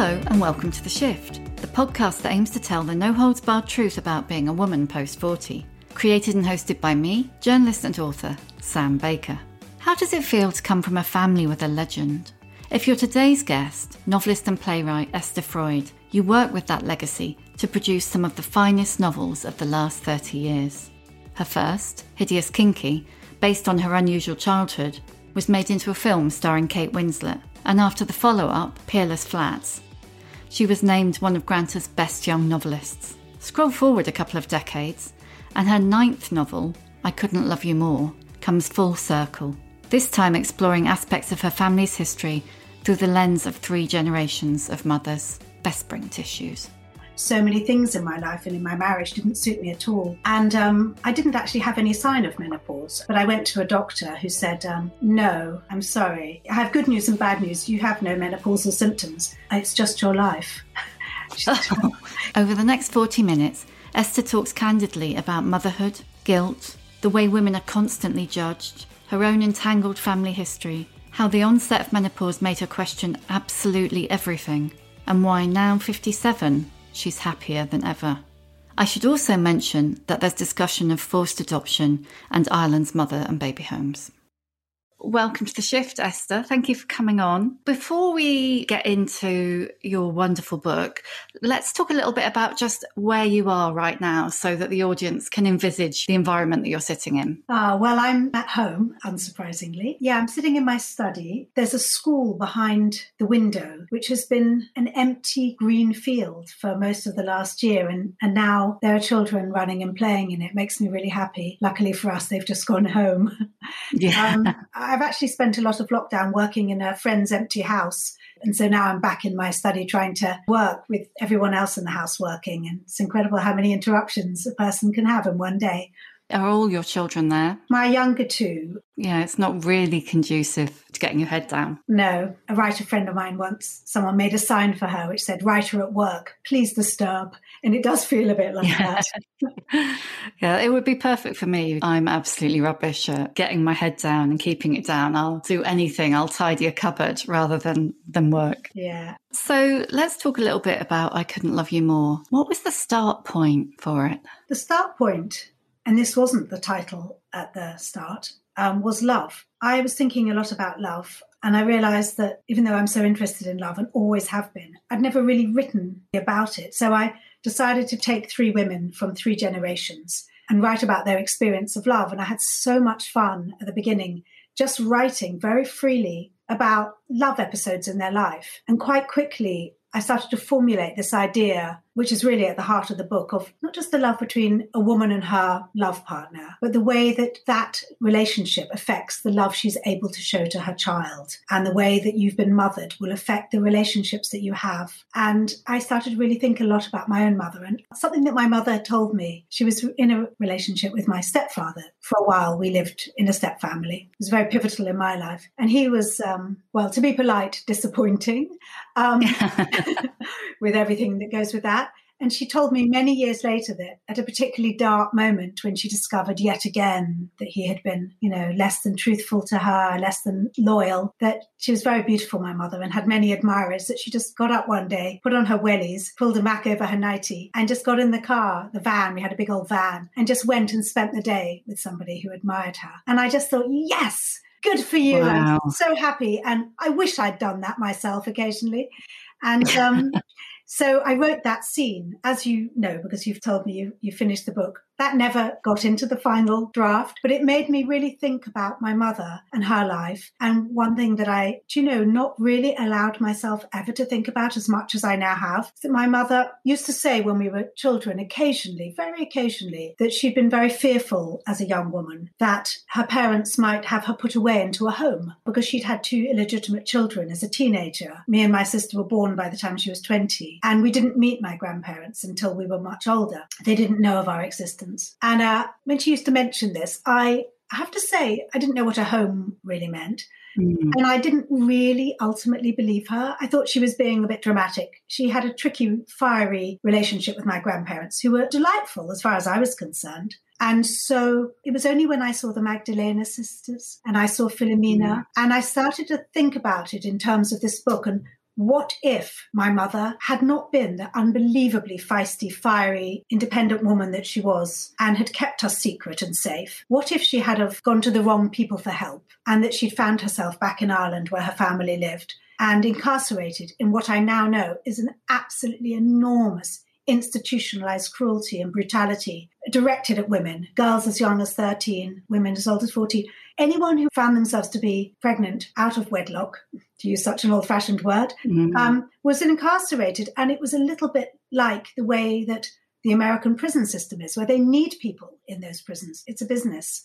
Hello, and welcome to The Shift, the podcast that aims to tell the no holds barred truth about being a woman post 40. Created and hosted by me, journalist and author Sam Baker. How does it feel to come from a family with a legend? If you're today's guest, novelist and playwright Esther Freud, you work with that legacy to produce some of the finest novels of the last 30 years. Her first, Hideous Kinky, based on her unusual childhood, was made into a film starring Kate Winslet, and after the follow up, Peerless Flats, she was named one of Granta's best young novelists. Scroll forward a couple of decades, and her ninth novel, I Couldn't Love You More, comes full circle, this time exploring aspects of her family's history through the lens of three generations of mothers. Best bring tissues so many things in my life and in my marriage didn't suit me at all. And um, I didn't actually have any sign of menopause, but I went to a doctor who said, um, No, I'm sorry. I have good news and bad news. You have no menopausal symptoms. It's just your life. Over the next 40 minutes, Esther talks candidly about motherhood, guilt, the way women are constantly judged, her own entangled family history, how the onset of menopause made her question absolutely everything, and why now 57 she's happier than ever. I should also mention that there's discussion of forced adoption and Ireland's mother and baby homes. Welcome to the shift, Esther. Thank you for coming on. Before we get into your wonderful book, let's talk a little bit about just where you are right now so that the audience can envisage the environment that you're sitting in. Uh, well, I'm at home, unsurprisingly. Yeah, I'm sitting in my study. There's a school behind the window, which has been an empty green field for most of the last year. And, and now there are children running and playing in it. it makes me really happy. Luckily for us, they've just gone home. Yeah. um, I've actually spent a lot of lockdown working in a friend's empty house. And so now I'm back in my study trying to work with everyone else in the house working. And it's incredible how many interruptions a person can have in one day. Are all your children there? My younger two. Yeah, it's not really conducive to getting your head down. No. A writer friend of mine once, someone made a sign for her which said, Writer at work, please disturb. And it does feel a bit like yeah. that. yeah, it would be perfect for me. I'm absolutely rubbish at getting my head down and keeping it down. I'll do anything. I'll tidy a cupboard rather than, than work. Yeah. So let's talk a little bit about I Couldn't Love You More. What was the start point for it? The start point and this wasn't the title at the start, um, was love. I was thinking a lot about love, and I realized that even though I'm so interested in love and always have been, I'd never really written about it. So I decided to take three women from three generations and write about their experience of love. And I had so much fun at the beginning just writing very freely about love episodes in their life. And quite quickly, I started to formulate this idea which is really at the heart of the book of not just the love between a woman and her love partner, but the way that that relationship affects the love she's able to show to her child and the way that you've been mothered will affect the relationships that you have. And I started to really think a lot about my own mother and something that my mother told me. She was in a relationship with my stepfather for a while. We lived in a step family. It was very pivotal in my life. And he was, um, well, to be polite, disappointing um, with everything that goes with that. And she told me many years later that at a particularly dark moment when she discovered yet again that he had been, you know, less than truthful to her, less than loyal, that she was very beautiful, my mother, and had many admirers, that she just got up one day, put on her wellies, pulled a mac over her nightie, and just got in the car, the van, we had a big old van, and just went and spent the day with somebody who admired her. And I just thought, yes, good for you. Wow. I'm so happy. And I wish I'd done that myself occasionally. And um, So I wrote that scene, as you know, because you've told me you, you finished the book. That never got into the final draft, but it made me really think about my mother and her life. And one thing that I, do you know, not really allowed myself ever to think about as much as I now have, that my mother used to say when we were children, occasionally, very occasionally, that she'd been very fearful as a young woman that her parents might have her put away into a home because she'd had two illegitimate children as a teenager. Me and my sister were born by the time she was 20, and we didn't meet my grandparents until we were much older. They didn't know of our existence. And uh, when she used to mention this, I have to say, I didn't know what a home really meant. Mm. And I didn't really ultimately believe her. I thought she was being a bit dramatic. She had a tricky, fiery relationship with my grandparents, who were delightful as far as I was concerned. And so it was only when I saw the Magdalene sisters and I saw Philomena mm. and I started to think about it in terms of this book and what if my mother had not been the unbelievably feisty, fiery, independent woman that she was and had kept us secret and safe? What if she had have gone to the wrong people for help and that she'd found herself back in Ireland where her family lived and incarcerated in what I now know is an absolutely enormous institutionalized cruelty and brutality directed at women, girls as young as 13, women as old as 40. Anyone who found themselves to be pregnant out of wedlock, to use such an old fashioned word, mm-hmm. um, was incarcerated. And it was a little bit like the way that the American prison system is, where they need people in those prisons. It's a business.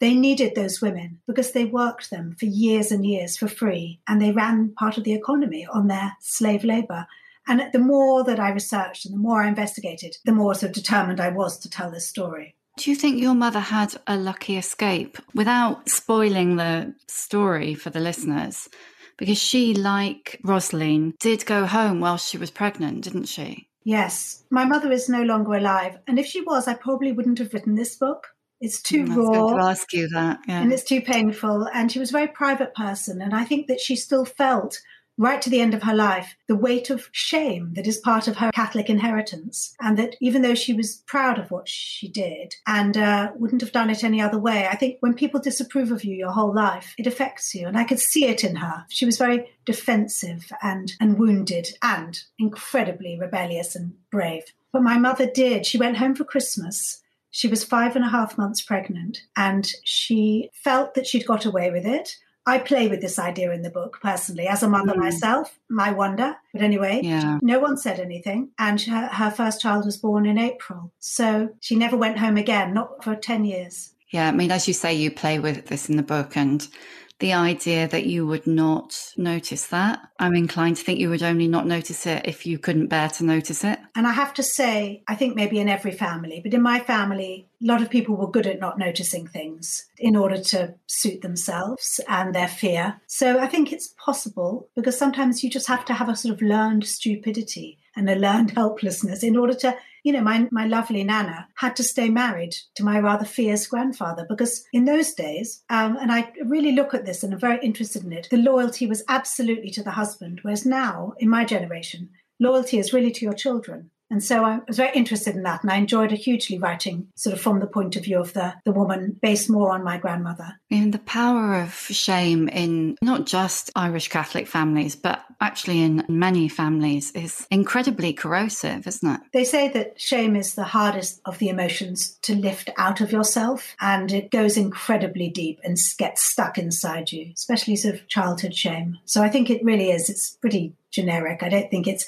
They needed those women because they worked them for years and years for free, and they ran part of the economy on their slave labor. And the more that I researched and the more I investigated, the more sort of determined I was to tell this story. Do you think your mother had a lucky escape without spoiling the story for the listeners? Because she, like Rosaleen, did go home while she was pregnant, didn't she? Yes. My mother is no longer alive. And if she was, I probably wouldn't have written this book. It's too mm, raw. to ask you that. Yeah. And it's too painful. And she was a very private person. And I think that she still felt right to the end of her life, the weight of shame that is part of her Catholic inheritance. And that even though she was proud of what she did and uh, wouldn't have done it any other way, I think when people disapprove of you your whole life, it affects you. And I could see it in her. She was very defensive and, and wounded and incredibly rebellious and brave. But my mother did. She went home for Christmas. She was five and a half months pregnant and she felt that she'd got away with it. I play with this idea in the book personally as a mother mm. myself. My wonder, but anyway, yeah. no one said anything, and her, her first child was born in April, so she never went home again, not for ten years. Yeah, I mean, as you say, you play with this in the book, and the idea that you would not notice that. I'm inclined to think you would only not notice it if you couldn't bear to notice it. And I have to say, I think maybe in every family, but in my family, a lot of people were good at not noticing things in order to suit themselves and their fear. So I think it's possible because sometimes you just have to have a sort of learned stupidity and a learned helplessness in order to you know, my, my lovely Nana had to stay married to my rather fierce grandfather because in those days, um, and I really look at this and I'm very interested in it, the loyalty was absolutely to the husband, whereas now, in my generation, loyalty is really to your children. And so I was very interested in that, and I enjoyed it hugely writing sort of from the point of view of the, the woman based more on my grandmother. And the power of shame in not just Irish Catholic families, but actually in many families is incredibly corrosive, isn't it? They say that shame is the hardest of the emotions to lift out of yourself, and it goes incredibly deep and gets stuck inside you, especially sort of childhood shame. So I think it really is, it's pretty generic. I don't think it's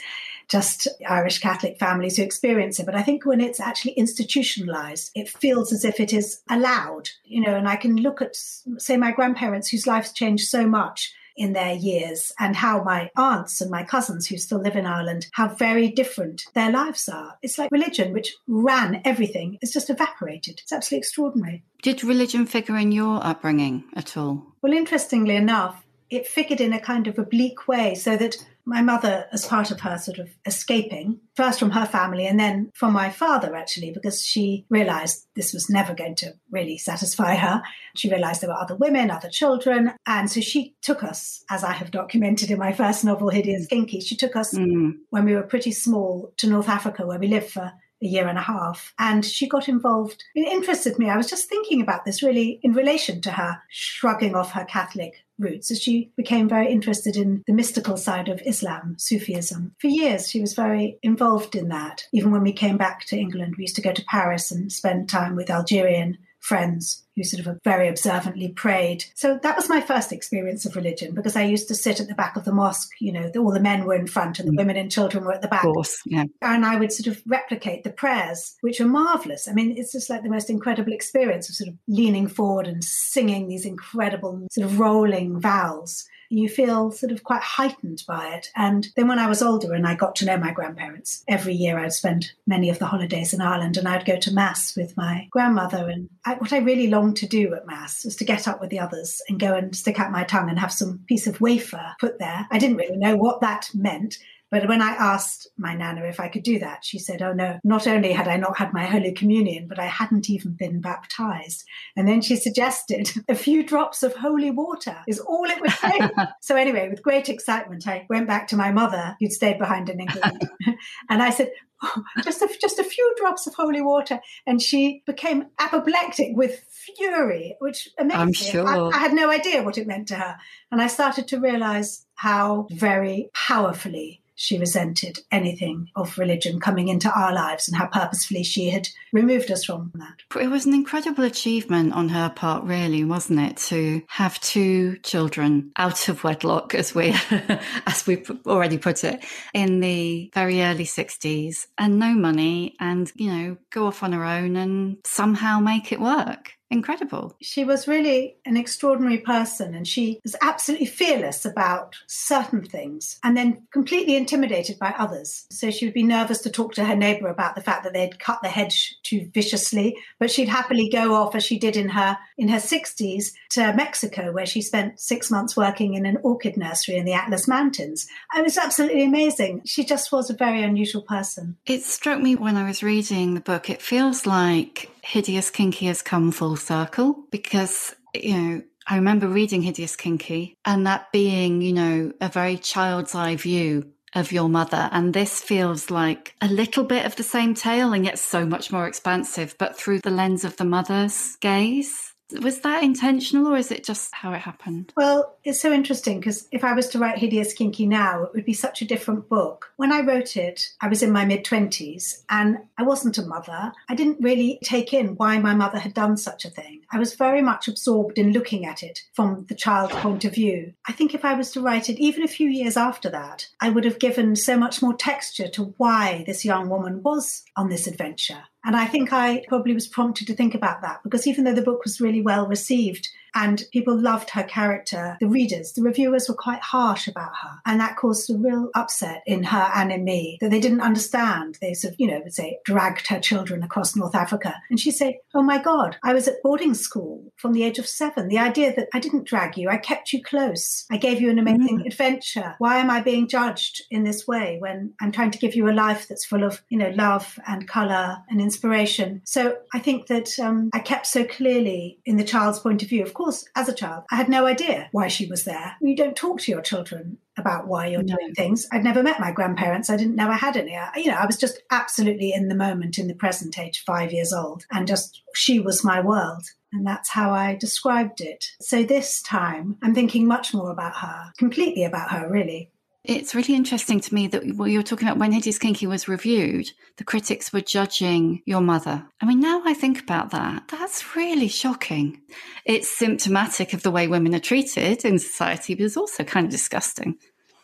just Irish Catholic families who experience it. But I think when it's actually institutionalized, it feels as if it is allowed, you know, and I can look at, say, my grandparents whose lives changed so much in their years and how my aunts and my cousins who still live in Ireland, how very different their lives are. It's like religion, which ran everything, is just evaporated. It's absolutely extraordinary. Did religion figure in your upbringing at all? Well, interestingly enough, it figured in a kind of oblique way so that my mother, as part of her sort of escaping, first from her family and then from my father, actually, because she realized this was never going to really satisfy her. She realized there were other women, other children. And so she took us, as I have documented in my first novel, Hideous Kinky, she took us mm. when we were pretty small to North Africa, where we lived for a year and a half. And she got involved. It interested me. I was just thinking about this really in relation to her shrugging off her Catholic roots as she became very interested in the mystical side of Islam, Sufism. For years, she was very involved in that. Even when we came back to England, we used to go to Paris and spend time with Algerian friends who sort of very observantly prayed. So that was my first experience of religion because I used to sit at the back of the mosque. You know, all the men were in front and the mm. women and children were at the back. Of course, yeah. And I would sort of replicate the prayers, which are marvelous. I mean, it's just like the most incredible experience of sort of leaning forward and singing these incredible sort of rolling vowels you feel sort of quite heightened by it. And then when I was older and I got to know my grandparents, every year I'd spend many of the holidays in Ireland and I'd go to Mass with my grandmother. And I, what I really longed to do at Mass was to get up with the others and go and stick out my tongue and have some piece of wafer put there. I didn't really know what that meant. But when I asked my nana if I could do that, she said, Oh no, not only had I not had my Holy Communion, but I hadn't even been baptized. And then she suggested a few drops of holy water is all it would take. so anyway, with great excitement, I went back to my mother, who'd stayed behind in England. and I said, oh, just a, just a few drops of holy water. And she became apoplectic with fury, which amazed I'm me. sure. I, I had no idea what it meant to her. And I started to realize how very powerfully she resented anything of religion coming into our lives and how purposefully she had removed us from that. It was an incredible achievement on her part, really, wasn't it, to have two children out of wedlock, as we as we already put it, in the very early sixties, and no money, and you know, go off on her own and somehow make it work incredible. She was really an extraordinary person and she was absolutely fearless about certain things and then completely intimidated by others. So she would be nervous to talk to her neighbor about the fact that they'd cut the hedge too viciously, but she'd happily go off as she did in her in her 60s to Mexico where she spent 6 months working in an orchid nursery in the Atlas Mountains. It was absolutely amazing. She just was a very unusual person. It struck me when I was reading the book it feels like Hideous Kinky has come full circle because, you know, I remember reading Hideous Kinky and that being, you know, a very child's eye view of your mother. And this feels like a little bit of the same tale and yet so much more expansive, but through the lens of the mother's gaze. Was that intentional or is it just how it happened? Well, it's so interesting because if I was to write Hideous Kinky now, it would be such a different book. When I wrote it, I was in my mid 20s and I wasn't a mother. I didn't really take in why my mother had done such a thing. I was very much absorbed in looking at it from the child's point of view. I think if I was to write it even a few years after that, I would have given so much more texture to why this young woman was on this adventure. And I think I probably was prompted to think about that because even though the book was really well received, and people loved her character. The readers, the reviewers were quite harsh about her. And that caused a real upset in her and in me that they didn't understand. They sort of, you know, would say, dragged her children across North Africa. And she'd say, Oh my God, I was at boarding school from the age of seven. The idea that I didn't drag you, I kept you close. I gave you an amazing mm. adventure. Why am I being judged in this way when I'm trying to give you a life that's full of, you know, love and color and inspiration? So I think that um, I kept so clearly in the child's point of view. Of course, course, as a child, I had no idea why she was there. You don't talk to your children about why you're no. doing things. I'd never met my grandparents. I didn't know I had any. I, you know, I was just absolutely in the moment, in the present age, five years old, and just she was my world. And that's how I described it. So this time, I'm thinking much more about her, completely about her, really. It's really interesting to me that what you're talking about when Hideous Kinky was reviewed, the critics were judging your mother. I mean, now I think about that, that's really shocking. It's symptomatic of the way women are treated in society, but it's also kind of disgusting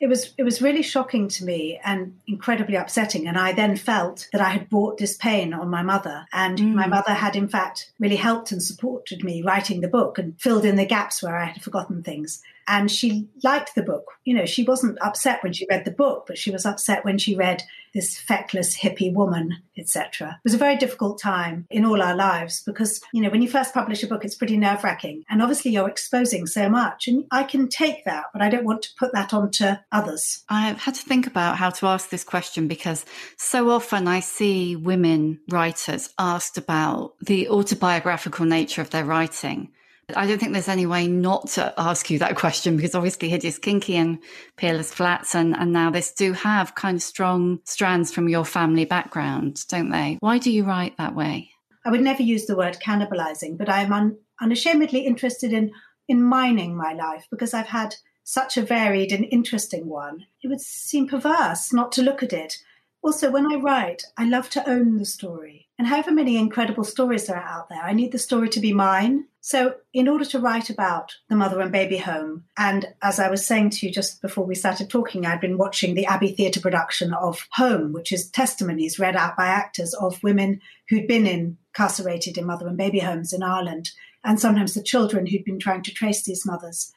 it was it was really shocking to me and incredibly upsetting and i then felt that i had brought this pain on my mother and mm. my mother had in fact really helped and supported me writing the book and filled in the gaps where i had forgotten things and she liked the book. You know, she wasn't upset when she read the book, but she was upset when she read this feckless hippie woman, etc. It was a very difficult time in all our lives because, you know, when you first publish a book, it's pretty nerve wracking. And obviously you're exposing so much. And I can take that, but I don't want to put that onto others. I've had to think about how to ask this question because so often I see women writers asked about the autobiographical nature of their writing I don't think there's any way not to ask you that question because obviously Hideous Kinky and Peerless Flats and, and now this do have kind of strong strands from your family background, don't they? Why do you write that way? I would never use the word cannibalizing, but I'm un- unashamedly interested in in mining my life because I've had such a varied and interesting one. It would seem perverse not to look at it. Also, when I write, I love to own the story. And however many incredible stories there are out there, I need the story to be mine. So, in order to write about the mother and baby home, and as I was saying to you just before we started talking, I'd been watching the Abbey Theatre production of Home, which is testimonies read out by actors of women who'd been incarcerated in mother and baby homes in Ireland, and sometimes the children who'd been trying to trace these mothers.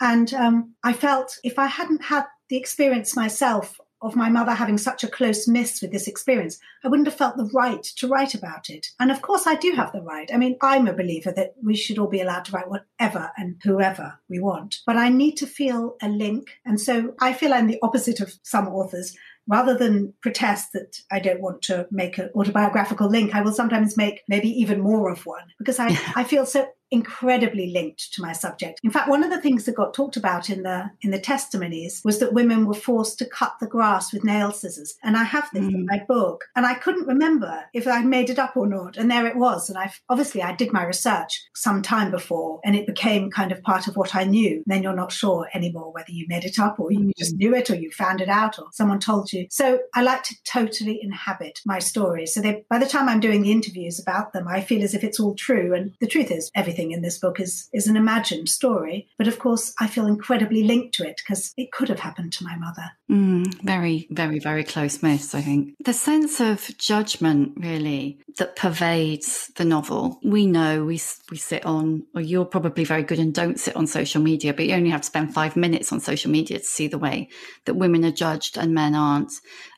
And um, I felt if I hadn't had the experience myself of my mother having such a close miss with this experience, I wouldn't have felt the right to write about it. And of course, I do have the right. I mean, I'm a believer that we should all be allowed to write whatever and whoever we want. But I need to feel a link. And so I feel I'm the opposite of some authors rather than protest that I don't want to make an autobiographical link, I will sometimes make maybe even more of one because I, I feel so incredibly linked to my subject. In fact, one of the things that got talked about in the in the testimonies was that women were forced to cut the grass with nail scissors. And I have this mm. in my book, and I couldn't remember if I made it up or not. And there it was. And I obviously I did my research some time before, and it became kind of part of what I knew. And then you're not sure anymore whether you made it up or you mm. just knew it or you found it out or someone told you. So I like to totally inhabit my stories. So they, by the time I'm doing the interviews about them, I feel as if it's all true. And the truth is, everything everything in this book is is an imagined story. But of course, I feel incredibly linked to it because it could have happened to my mother. Mm, very, very, very close miss, I think. The sense of judgment, really, that pervades the novel. We know we, we sit on, or you're probably very good and don't sit on social media, but you only have to spend five minutes on social media to see the way that women are judged and men aren't.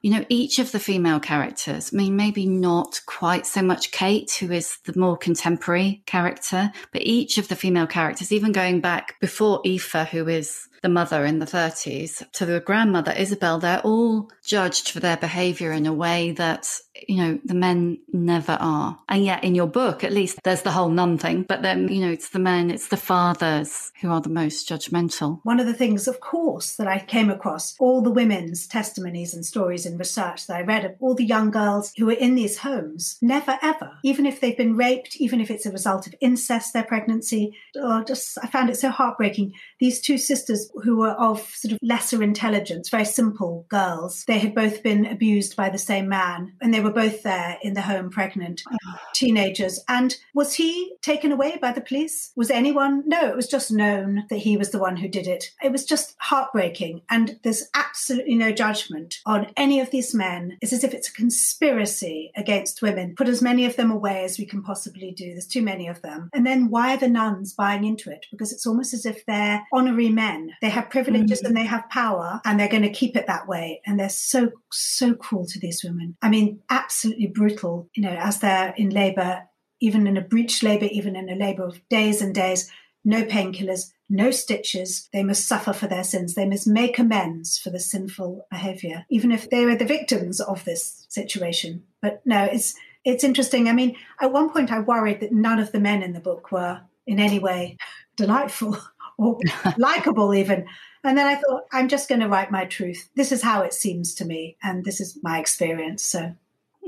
You know, each of the female characters, I mean, maybe not quite so much Kate, who is the more contemporary character, but each of the female characters, even going back before Aoife, who is the mother in the 30s to the grandmother Isabel, they're all judged for their behavior in a way that, you know, the men never are. And yet in your book, at least there's the whole nun thing, but then, you know, it's the men, it's the fathers who are the most judgmental. One of the things, of course, that I came across, all the women's testimonies and stories and research that I read of all the young girls who are in these homes, never ever, even if they've been raped, even if it's a result of incest, their pregnancy, or just, I found it so heartbreaking. These two sisters who were of sort of lesser intelligence, very simple girls. They had both been abused by the same man, and they were both there in the home pregnant, ah. teenagers. And was he taken away by the police? Was anyone? No, it was just known that he was the one who did it. It was just heartbreaking. And there's absolutely no judgment on any of these men. It's as if it's a conspiracy against women. Put as many of them away as we can possibly do. There's too many of them. And then why are the nuns buying into it? Because it's almost as if they're honorary men. They have privileges mm. and they have power and they're going to keep it that way. And they're so, so cruel to these women. I mean, absolutely brutal, you know, as they're in labor, even in a breech labor, even in a labor of days and days, no painkillers, no stitches. They must suffer for their sins. They must make amends for the sinful behavior, even if they were the victims of this situation. But no, it's, it's interesting. I mean, at one point I worried that none of the men in the book were in any way delightful or likable even. And then I thought, I'm just going to write my truth. This is how it seems to me, and this is my experience. So,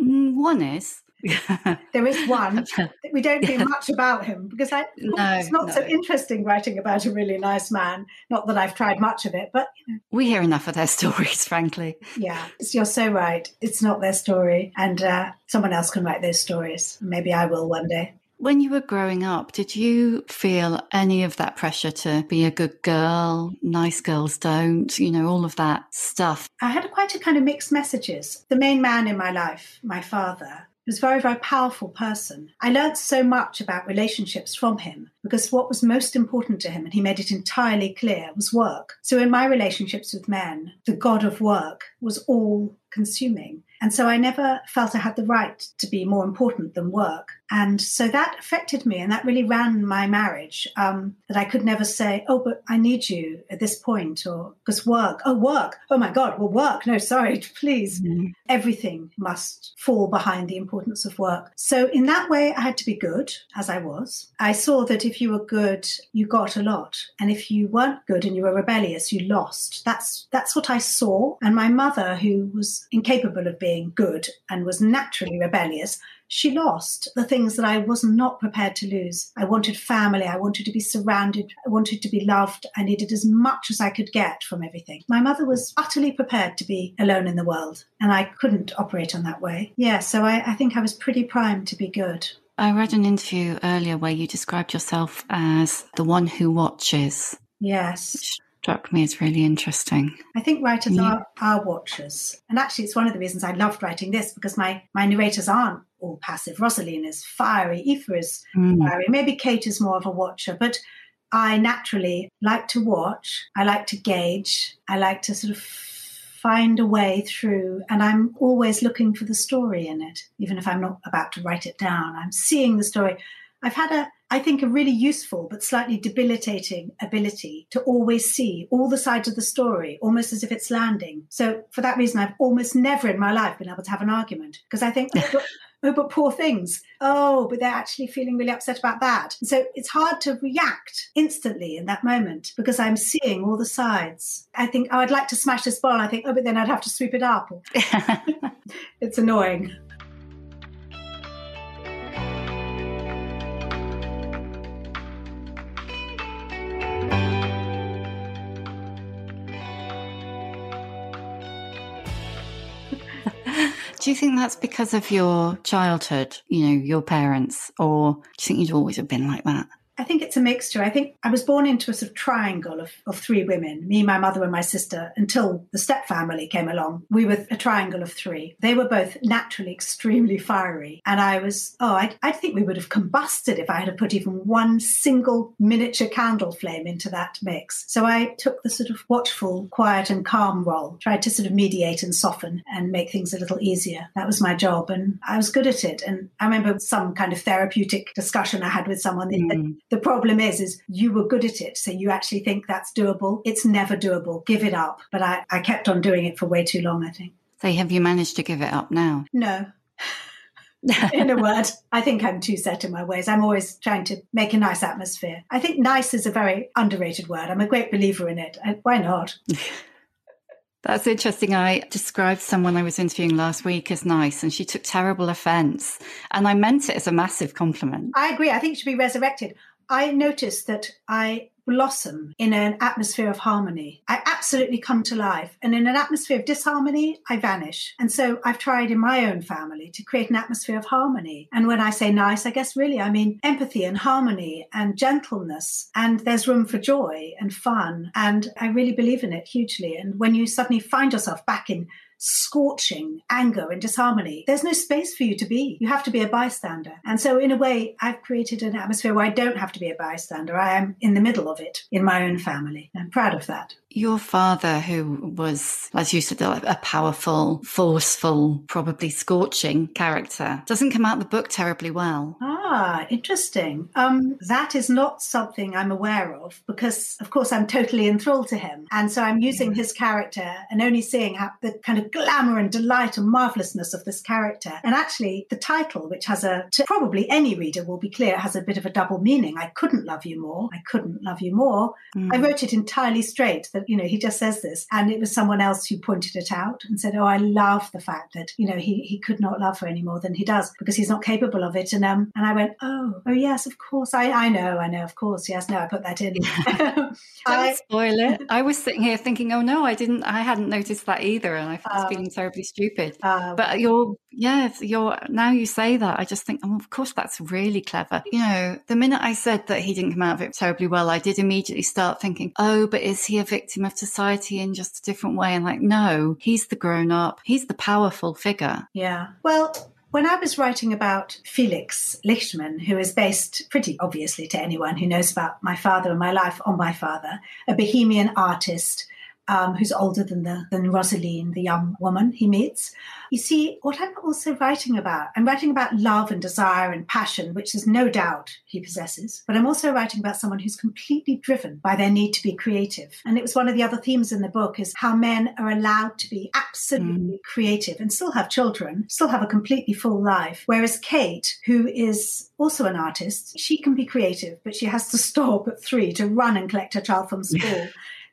mm, one is. there is one. We don't hear much about him because I, no, it's not no. so interesting writing about a really nice man. Not that I've tried much of it, but you know. we hear enough of their stories, frankly. Yeah, you're so right. It's not their story, and uh, someone else can write those stories. Maybe I will one day. When you were growing up, did you feel any of that pressure to be a good girl? Nice girls don't, you know, all of that stuff. I had quite a kind of mixed messages. The main man in my life, my father, was a very, very powerful person. I learned so much about relationships from him because what was most important to him, and he made it entirely clear, was work. So in my relationships with men, the god of work was all consuming. And so I never felt I had the right to be more important than work. And so that affected me and that really ran my marriage. Um, that I could never say, oh, but I need you at this point, or because work, oh, work, oh my God, well, work, no, sorry, please. Mm-hmm. Everything must fall behind the importance of work. So in that way, I had to be good as I was. I saw that if you were good, you got a lot. And if you weren't good and you were rebellious, you lost. That's, that's what I saw. And my mother, who was incapable of being good and was naturally rebellious, she lost the things that I was not prepared to lose. I wanted family. I wanted to be surrounded. I wanted to be loved. I needed as much as I could get from everything. My mother was utterly prepared to be alone in the world, and I couldn't operate on that way. Yeah, so I, I think I was pretty primed to be good. I read an interview earlier where you described yourself as the one who watches. Yes struck me as really interesting. I think writers yeah. are, are watchers. And actually, it's one of the reasons I loved writing this because my, my narrators aren't all passive. Rosaleen is fiery, Aoife is mm. fiery. Maybe Kate is more of a watcher, but I naturally like to watch. I like to gauge. I like to sort of find a way through, and I'm always looking for the story in it, even if I'm not about to write it down. I'm seeing the story. I've had a I think, a really useful but slightly debilitating ability to always see all the sides of the story, almost as if it's landing. So, for that reason, I've almost never in my life been able to have an argument because I think, oh, but, poor things. Oh, but they're actually feeling really upset about that. so, it's hard to react instantly in that moment because I'm seeing all the sides. I think, oh, I'd like to smash this ball. I think, oh, but then I'd have to sweep it up. it's annoying. Do you think that's because of your childhood, you know, your parents, or do you think you'd always have been like that? I think it's a mixture. I think I was born into a sort of triangle of, of three women me, my mother, and my sister until the step family came along. We were a triangle of three. They were both naturally extremely fiery. And I was, oh, I, I think we would have combusted if I had put even one single miniature candle flame into that mix. So I took the sort of watchful, quiet, and calm role, tried to sort of mediate and soften and make things a little easier. That was my job. And I was good at it. And I remember some kind of therapeutic discussion I had with someone. Mm. The problem is, is you were good at it. So you actually think that's doable. It's never doable. Give it up. But I, I kept on doing it for way too long, I think. So have you managed to give it up now? No. in a word, I think I'm too set in my ways. I'm always trying to make a nice atmosphere. I think nice is a very underrated word. I'm a great believer in it. Why not? That's interesting. I described someone I was interviewing last week as nice, and she took terrible offense. And I meant it as a massive compliment. I agree. I think it should be resurrected. I noticed that I blossom in an atmosphere of harmony. I absolutely come to life. And in an atmosphere of disharmony, I vanish. And so I've tried in my own family to create an atmosphere of harmony. And when I say nice, I guess really I mean empathy and harmony and gentleness. And there's room for joy and fun. And I really believe in it hugely. And when you suddenly find yourself back in scorching anger and disharmony, there's no space for you to be. You have to be a bystander. And so, in a way, I've created an atmosphere where I don't have to be a bystander. I am in the middle of it in my own family. I'm proud of that. Your father, who was, as you said, a powerful, forceful, probably scorching character, doesn't come out the book terribly well. Ah, interesting. Um, that is not something I'm aware of because, of course, I'm totally enthralled to him. And so I'm using his character and only seeing how the kind of glamour and delight and marvelousness of this character. And actually, the title, which has a, probably any reader will be clear, has a bit of a double meaning. I couldn't love you more. I couldn't love you more. Mm. I wrote it entirely straight that, you know, he just says this. And it was someone else who pointed it out and said, Oh, I love the fact that, you know, he, he could not love her any more than he does because he's not capable of it. And, um, and I went, Oh, oh, yes, of course. I, I know, I know, of course. Yes, no, I put that in. Don't I, spoil it. I was sitting here thinking, Oh, no, I didn't, I hadn't noticed that either. And I was um, feeling terribly stupid. Um, but you're, yeah, you're, now you say that, I just think, Oh, of course, that's really clever. You know, the minute I said that he didn't come out of it terribly well, I did immediately start thinking, Oh, but is he a victim of society in just a different way? And like, no, he's the grown up, he's the powerful figure. Yeah. Well, when I was writing about Felix Lichtmann, who is based pretty obviously to anyone who knows about my father and my life on my father, a bohemian artist, um, who's older than the than Rosaleen, the young woman he meets. You see, what I'm also writing about, I'm writing about love and desire and passion, which there's no doubt he possesses. But I'm also writing about someone who's completely driven by their need to be creative. And it was one of the other themes in the book is how men are allowed to be absolutely mm. creative and still have children, still have a completely full life. Whereas Kate, who is also an artist, she can be creative, but she has to stop at three to run and collect her child from school.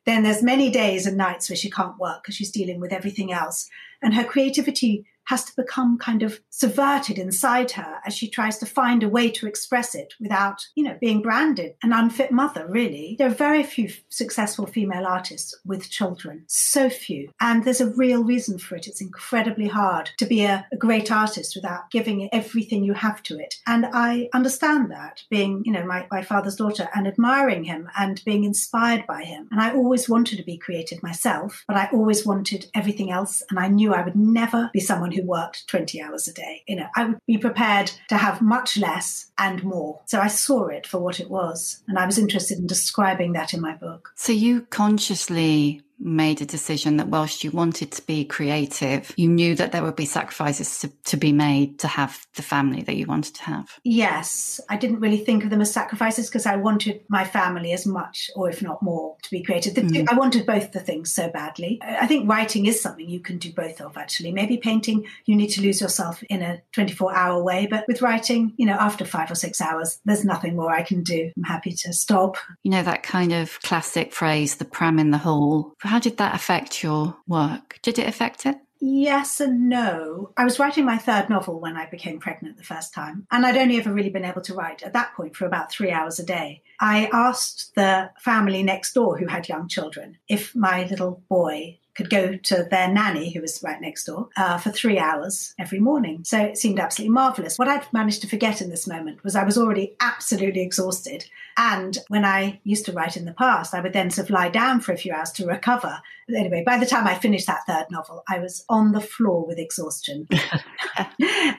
Then there's many days and nights where she can't work because she's dealing with everything else. And her creativity has to become kind of subverted inside her as she tries to find a way to express it without, you know, being branded an unfit mother, really. There are very few successful female artists with children, so few. And there's a real reason for it. It's incredibly hard to be a, a great artist without giving everything you have to it. And I understand that being, you know, my, my father's daughter and admiring him and being inspired by him. And I always wanted to be creative myself, but I always wanted everything else. And I knew I would never be someone who worked 20 hours a day. You know, I would be prepared to have much less and more. So I saw it for what it was. And I was interested in describing that in my book. So you consciously made a decision that whilst you wanted to be creative, you knew that there would be sacrifices to, to, be made to have the family that you wanted to have? Yes. I didn't really think of them as sacrifices because I wanted my family as much, or if not more, to be creative. Mm. I wanted both the things so badly. I think writing is something you can do both of, actually. Maybe painting, you need to lose yourself in a 24 hour way. But with writing, you know, after five or six hours, there's nothing more I can do. I'm happy to stop. You know, that kind of classic phrase, the pram in the hall how did that affect your work? Did it affect it? Yes and no. I was writing my third novel when I became pregnant the first time, and I'd only ever really been able to write at that point for about three hours a day. I asked the family next door who had young children if my little boy could go to their nanny, who was right next door, uh, for three hours every morning. So it seemed absolutely marvelous. What I'd managed to forget in this moment was I was already absolutely exhausted. And when I used to write in the past, I would then sort of lie down for a few hours to recover. But anyway, by the time I finished that third novel, I was on the floor with exhaustion.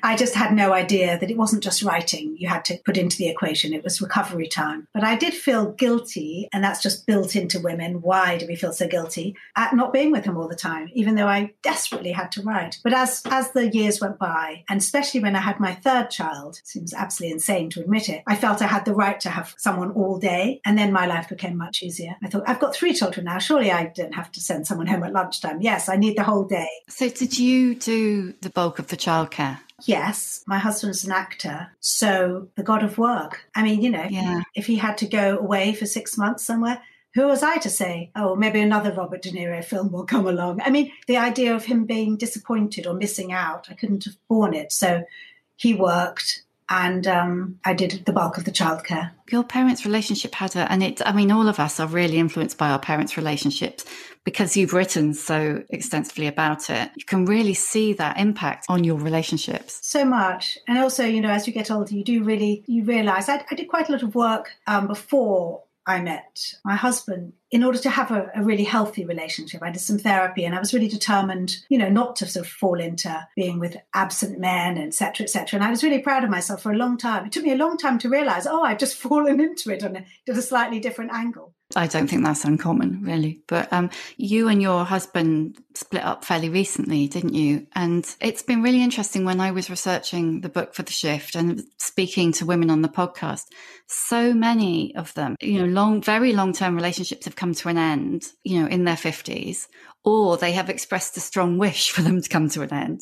I just had no idea that it wasn't just writing you had to put into the equation, it was recovery time. But I did feel guilty, and that's just built into women. Why do we feel so guilty at not being with him all the time, even though I desperately had to write? But as, as the years went by, and especially when I had my third child, seems absolutely insane to admit it, I felt I had the right to have someone all day. And then my life became much easier. I thought, I've got three children now. Surely I don't have to send someone home at lunchtime. Yes, I need the whole day. So, did you do the bulk of the childcare? Yes, my husband's an actor, so the god of work. I mean, you know, yeah. if he had to go away for six months somewhere, who was I to say, oh, maybe another Robert De Niro film will come along? I mean, the idea of him being disappointed or missing out, I couldn't have borne it. So he worked and um, I did the bulk of the childcare. Your parents' relationship had a, and it, I mean, all of us are really influenced by our parents' relationships because you've written so extensively about it. You can really see that impact on your relationships. So much. And also, you know, as you get older, you do really, you realize I, I did quite a lot of work um, before I met my husband in order to have a, a, really healthy relationship. I did some therapy and I was really determined, you know, not to sort of fall into being with absent men, etc., etc. And I was really proud of myself for a long time. It took me a long time to realize, oh, I've just fallen into it on a, at a slightly different angle. I don't think that's uncommon, really. But um, you and your husband split up fairly recently, didn't you? And it's been really interesting when I was researching the book for the shift and speaking to women on the podcast. So many of them, you know, long, very long term relationships have come to an end, you know, in their 50s, or they have expressed a strong wish for them to come to an end.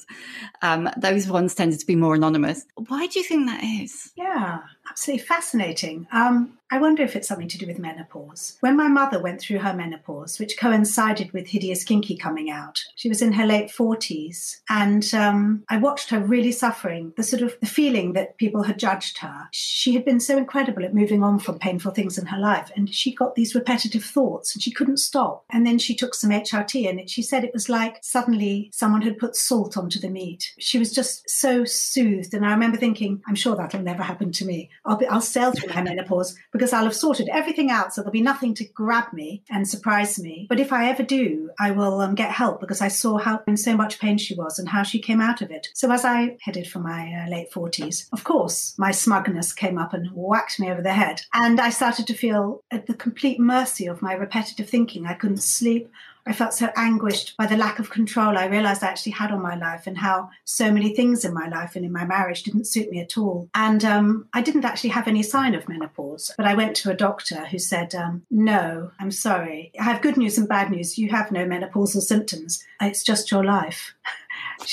Um, those ones tended to be more anonymous. Why do you think that is? Yeah, absolutely fascinating. Um, I wonder if it's something to do with menopause. When my mother went through her menopause, which coincided with Hideous Kinky coming out, she was in her late 40s. And um, I watched her really suffering, the sort of the feeling that people had judged her. She had been so incredible at moving on from painful things in her life. And she got these repetitive thoughts and she couldn't stop. And then she took some HRT and she said it was like suddenly someone had put salt onto the meat. She was just so soothed. And I remember thinking, I'm sure that'll never happen to me. I'll, be, I'll sail through my menopause because I'll have sorted everything out. So there'll be nothing to grab me and surprise me. But if I ever do, I will um, get help because I saw how in so much pain she was and how she came out of it. So as I headed for my uh, late 40s, of course, my smugness came up and whacked me over the head. And I started to feel at the complete mercy of my repetitive thinking. I couldn't sleep. I felt so anguished by the lack of control I realized I actually had on my life and how so many things in my life and in my marriage didn't suit me at all. And um, I didn't actually have any sign of menopause, but I went to a doctor who said, um, No, I'm sorry. I have good news and bad news. You have no menopausal symptoms. It's just your life.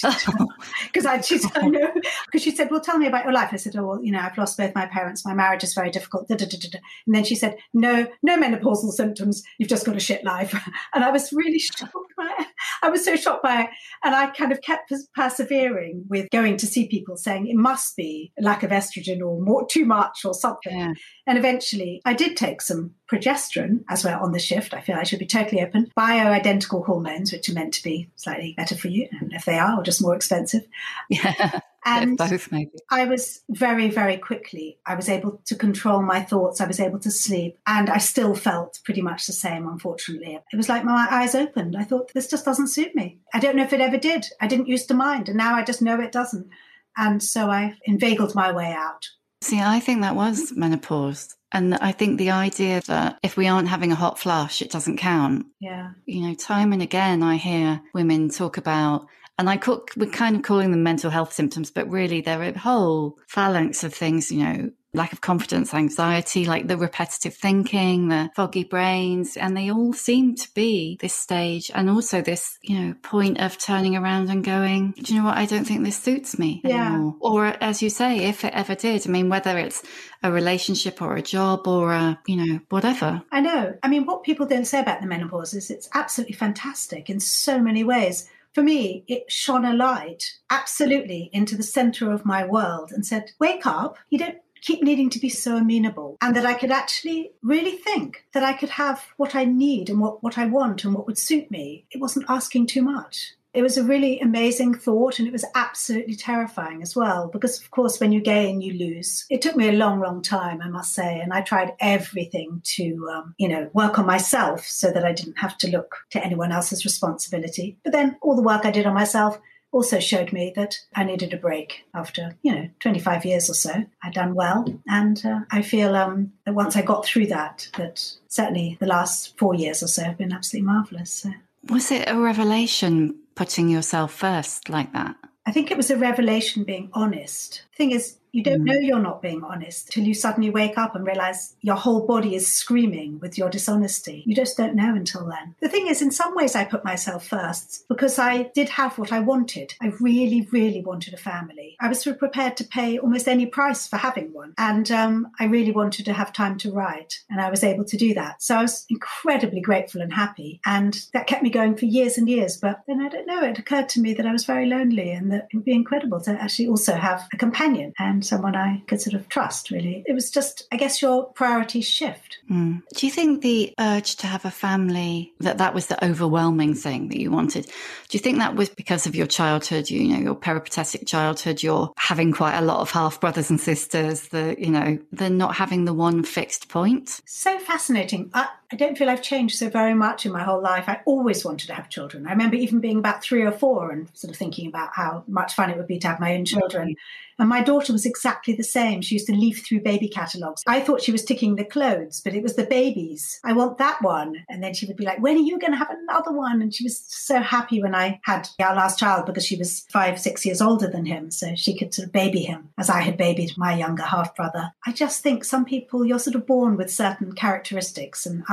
Oh. because I she said no because she said well tell me about your life. I said oh well you know I've lost both my parents. My marriage is very difficult. Da, da, da, and then she said no no menopausal symptoms. You've just got a shit life. And I was really shocked by it. I was so shocked by it. And I kind of kept persevering with going to see people saying it must be lack of estrogen or more too much or something. Yeah. and eventually I did take some progesterone as we're on the shift I feel I should be totally open bioidentical hormones which are meant to be slightly better for you and if they are or just more expensive. Yeah. And both maybe. I was very, very quickly, I was able to control my thoughts. I was able to sleep. And I still felt pretty much the same, unfortunately. It was like my eyes opened. I thought, this just doesn't suit me. I don't know if it ever did. I didn't used to mind. And now I just know it doesn't. And so I inveigled my way out. See, I think that was menopause. And I think the idea that if we aren't having a hot flush, it doesn't count. Yeah. You know, time and again, I hear women talk about and I call, we're kind of calling them mental health symptoms, but really they're a whole phalanx of things, you know, lack of confidence, anxiety, like the repetitive thinking, the foggy brains, and they all seem to be this stage and also this, you know, point of turning around and going, do you know what? I don't think this suits me yeah. anymore. Or as you say, if it ever did, I mean, whether it's a relationship or a job or a, you know, whatever. I know. I mean, what people don't say about the menopause is it's absolutely fantastic in so many ways for me, it shone a light absolutely into the center of my world and said, Wake up. You don't keep needing to be so amenable. And that I could actually really think that I could have what I need and what, what I want and what would suit me. It wasn't asking too much it was a really amazing thought and it was absolutely terrifying as well because of course when you gain you lose it took me a long long time i must say and i tried everything to um, you know work on myself so that i didn't have to look to anyone else's responsibility but then all the work i did on myself also showed me that I needed a break after, you know, 25 years or so. I'd done well. And uh, I feel um, that once I got through that, that certainly the last four years or so have been absolutely marvelous. So. Was it a revelation putting yourself first like that? I think it was a revelation being honest. The thing is, you don't mm. know you're not being honest till you suddenly wake up and realize your whole body is screaming with your dishonesty. You just don't know until then. The thing is, in some ways, I put myself first because I did have what I wanted. I really, really wanted a family. I was prepared to pay almost any price for having one. And um, I really wanted to have time to write, and I was able to do that. So I was incredibly grateful and happy. And that kept me going for years and years. But then I don't know, it occurred to me that I was very lonely and that it would be incredible to actually also have a companion. And someone I could sort of trust, really. It was just, I guess, your priorities shift. Mm. Do you think the urge to have a family, that that was the overwhelming thing that you wanted? Do you think that was because of your childhood, you, know, your peripatetic childhood, you're having quite a lot of half brothers and sisters, the, you know, the not having the one fixed point? So fascinating. I, I don't feel I've changed so very much in my whole life. I always wanted to have children. I remember even being about three or four and sort of thinking about how much fun it would be to have my own children. And my daughter was exactly the same. She used to leaf through baby catalogues. I thought she was ticking the clothes, but it was the babies. I want that one. And then she would be like, when are you going to have another one? And she was so happy when I had our last child because she was five, six years older than him. So she could sort of baby him as I had babied my younger half brother. I just think some people, you're sort of born with certain characteristics. And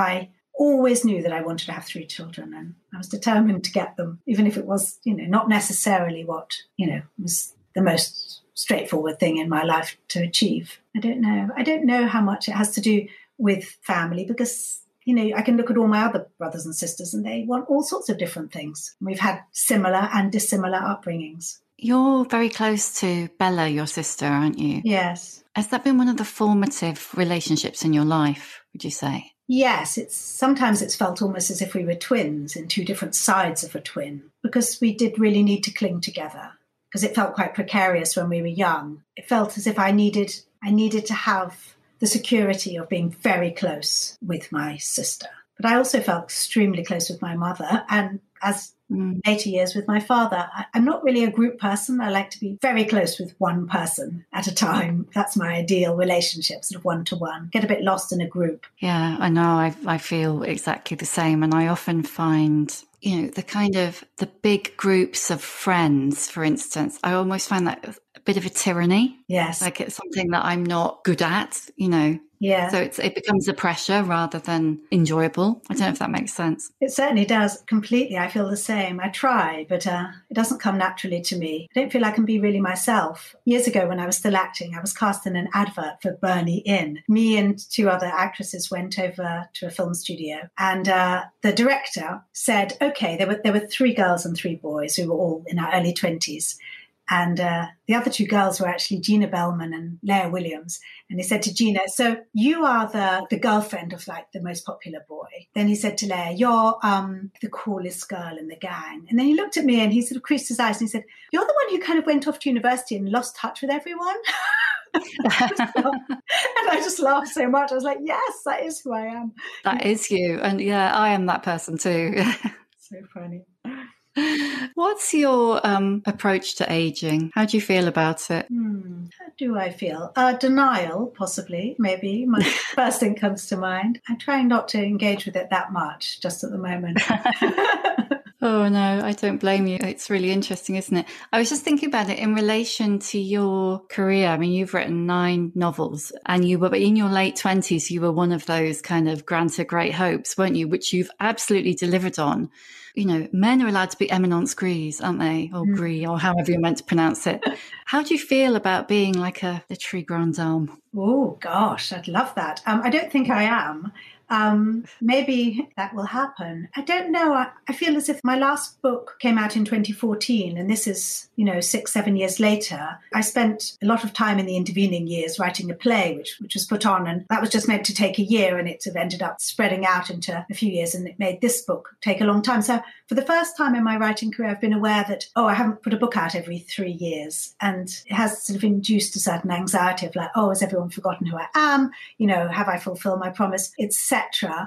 always knew that I wanted to have three children and I was determined to get them, even if it was, you know, not necessarily what, you know, was the most straightforward thing in my life to achieve. I don't know. I don't know how much it has to do with family because you know, I can look at all my other brothers and sisters and they want all sorts of different things. We've had similar and dissimilar upbringings. You're very close to Bella, your sister, aren't you? Yes. Has that been one of the formative relationships in your life, would you say? Yes, it's sometimes it's felt almost as if we were twins in two different sides of a twin because we did really need to cling together because it felt quite precarious when we were young. It felt as if I needed I needed to have the security of being very close with my sister. But I also felt extremely close with my mother and as mm. later years with my father. I, I'm not really a group person. I like to be very close with one person at a time. That's my ideal relationship, sort of one to one. Get a bit lost in a group. Yeah, I know. I, I feel exactly the same. And I often find you know the kind of the big groups of friends for instance i almost find that a bit of a tyranny yes like it's something that i'm not good at you know yeah. So it's, it becomes a pressure rather than enjoyable. I don't know if that makes sense. It certainly does completely. I feel the same. I try, but uh, it doesn't come naturally to me. I don't feel I can be really myself. Years ago, when I was still acting, I was cast in an advert for Berni Inn. Me and two other actresses went over to a film studio, and uh, the director said, "Okay, there were there were three girls and three boys who were all in our early twenties." And uh, the other two girls were actually Gina Bellman and Lia Williams. And he said to Gina, So you are the, the girlfriend of like the most popular boy. Then he said to Leah, You're um, the coolest girl in the gang. And then he looked at me and he sort of creased his eyes and he said, You're the one who kind of went off to university and lost touch with everyone. and I just laughed so much. I was like, Yes, that is who I am. That is you. And yeah, I am that person too. so funny. What's your um, approach to aging? How do you feel about it? Hmm. How do I feel? Uh, denial, possibly, maybe. My first thing comes to mind. I'm trying not to engage with it that much just at the moment. Oh no, I don't blame you. It's really interesting, isn't it? I was just thinking about it in relation to your career. I mean, you've written nine novels and you were in your late twenties, you were one of those kind of Granta great hopes, weren't you? Which you've absolutely delivered on. You know, men are allowed to be eminence gris, aren't they? Or mm. gris, or however you're meant to pronounce it. How do you feel about being like a literary grand dame? Oh gosh, I'd love that. Um, I don't think I am. Um, maybe that will happen. I don't know. I, I, feel as if my last book came out in 2014, and this is, you know, six, seven years later. I spent a lot of time in the intervening years writing a play, which which was put on, and that was just meant to take a year, and it ended up spreading out into a few years, and it made this book take a long time. So for the first time in my writing career, I've been aware that oh, I haven't put a book out every three years, and it has sort of induced a certain anxiety of like, oh, has everyone forgotten who I am? You know, have I fulfilled my promise? It's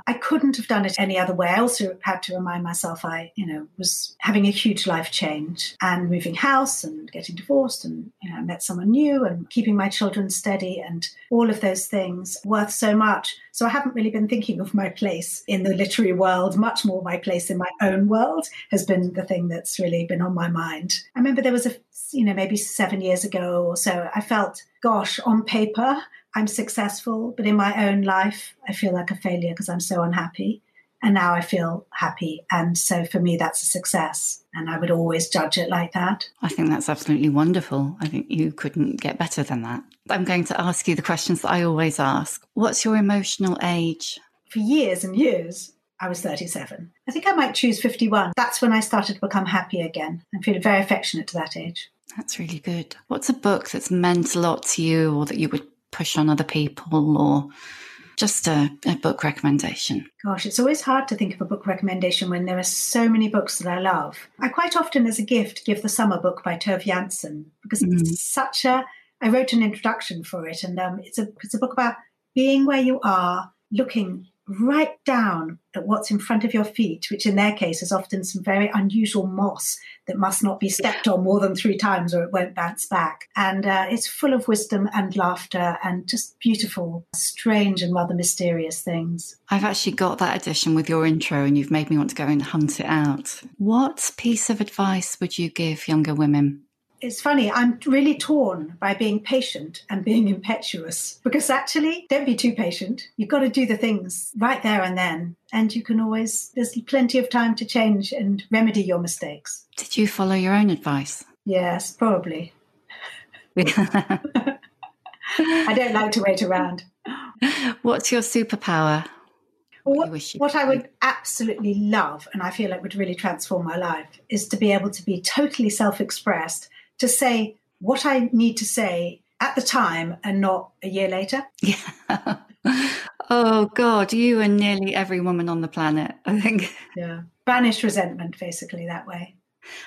I couldn't have done it any other way. I also had to remind myself I, you know, was having a huge life change and moving house and getting divorced and, you know, I met someone new and keeping my children steady and all of those things worth so much. So I haven't really been thinking of my place in the literary world, much more my place in my own world has been the thing that's really been on my mind. I remember there was a, you know, maybe seven years ago or so, I felt, gosh, on paper, I'm successful, but in my own life, I feel like a failure because I'm so unhappy. And now I feel happy. And so for me, that's a success. And I would always judge it like that. I think that's absolutely wonderful. I think you couldn't get better than that. I'm going to ask you the questions that I always ask. What's your emotional age? For years and years, I was 37. I think I might choose 51. That's when I started to become happy again and feel very affectionate to that age. That's really good. What's a book that's meant a lot to you or that you would push on other people or just a, a, book recommendation? Gosh, it's always hard to think of a book recommendation when there are so many books that I love. I quite often, as a gift, give the summer book by Tove Jansson because mm. it's such a. I wrote an introduction for it, and um, it's a it's a book about being where you are, looking right down at what's in front of your feet, which in their case is often some very unusual moss that must not be stepped on more than three times or it won't bounce back. And uh, it's full of wisdom and laughter and just beautiful, strange, and rather mysterious things. I've actually got that edition with your intro, and you've made me want to go and hunt it out. What piece of advice would you give younger women? It's funny, I'm really torn by being patient and being impetuous because actually, don't be too patient. You've got to do the things right there and then. And you can always, there's plenty of time to change and remedy your mistakes. Did you follow your own advice? Yes, probably. I don't like to wait around. What's your superpower? What, what I would absolutely love, and I feel like would really transform my life, is to be able to be totally self expressed to say what I need to say at the time and not a year later. Yeah. oh God, you and nearly every woman on the planet, I think. Yeah. Banish resentment basically that way.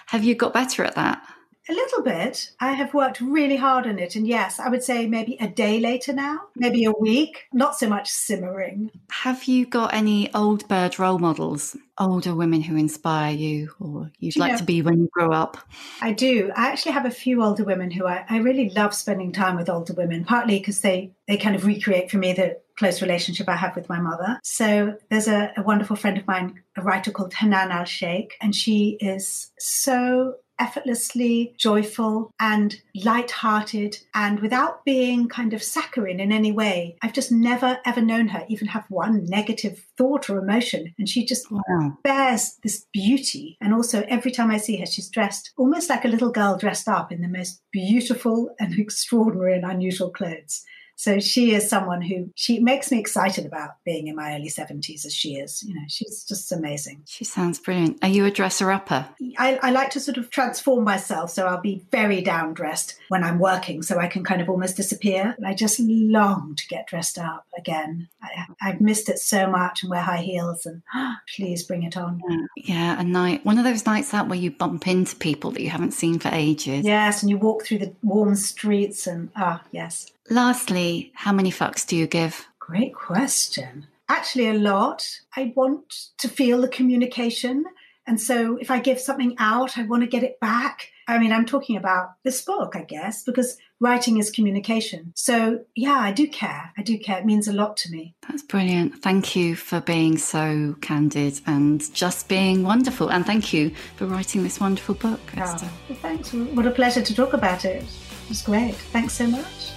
Have you got better at that? A little bit. I have worked really hard on it. And yes, I would say maybe a day later now, maybe a week, not so much simmering. Have you got any old bird role models, older women who inspire you or you'd You like know- to be when you grow up? I do. I actually have a few older women who I, I really love spending time with older women, partly because they, they kind of recreate for me the close relationship I have with my mother. So there's a, a wonderful friend of mine, a writer called Hanan al-Shaykh, and she is so effortlessly joyful and light-hearted and without being kind of saccharine in any way. I've just never ever known her even have one negative thought or emotion. And she just Wow. bears this beauty. And also, every time I see her, she's dressed almost like a little girl dressed up in the most beautiful and extraordinary and unusual clothes. So she is someone who she makes me excited about being in my early 70s as she is. You know, she's just amazing. She sounds brilliant. Are you a dresser upper? I, I like to sort of transform myself. So I'll be very down dressed when I'm working so I can kind of almost disappear. And I just long to get dressed up again. I, I've missed it so much and wear high heels and please bring it on. Yeah, a night, one of those nights out where you bump into people that you haven't seen for ages. Yes, and you walk through the warm streets and ah, yes. Lastly, how many fucks do you give? Great question. Actually, a lot. I want to feel the communication. And so if I give something out, I want to get it back. I mean, I'm talking about this book, I guess, because writing is communication. So yeah, I do care. I do care. It means a lot to me. That's brilliant. Thank you for being so candid and just being wonderful. And thank you for writing this wonderful book, Esther. Oh, well, thanks. What a pleasure to talk about it. It was great. Thanks so much.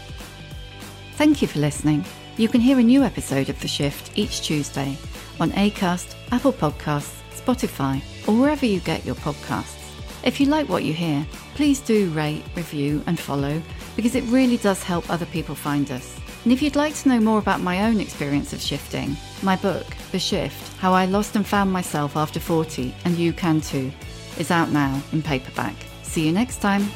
Thank you for listening. You can hear a new episode of The Shift each Tuesday on Acast, Apple Podcasts, Spotify, or wherever you get your podcasts. If you like what you hear, please do rate, review, and follow because it really does help other people find us. And if you'd like to know more about my own experience of shifting, my book, The Shift How I Lost and Found Myself After 40, and you can too, is out now in paperback. See you next time.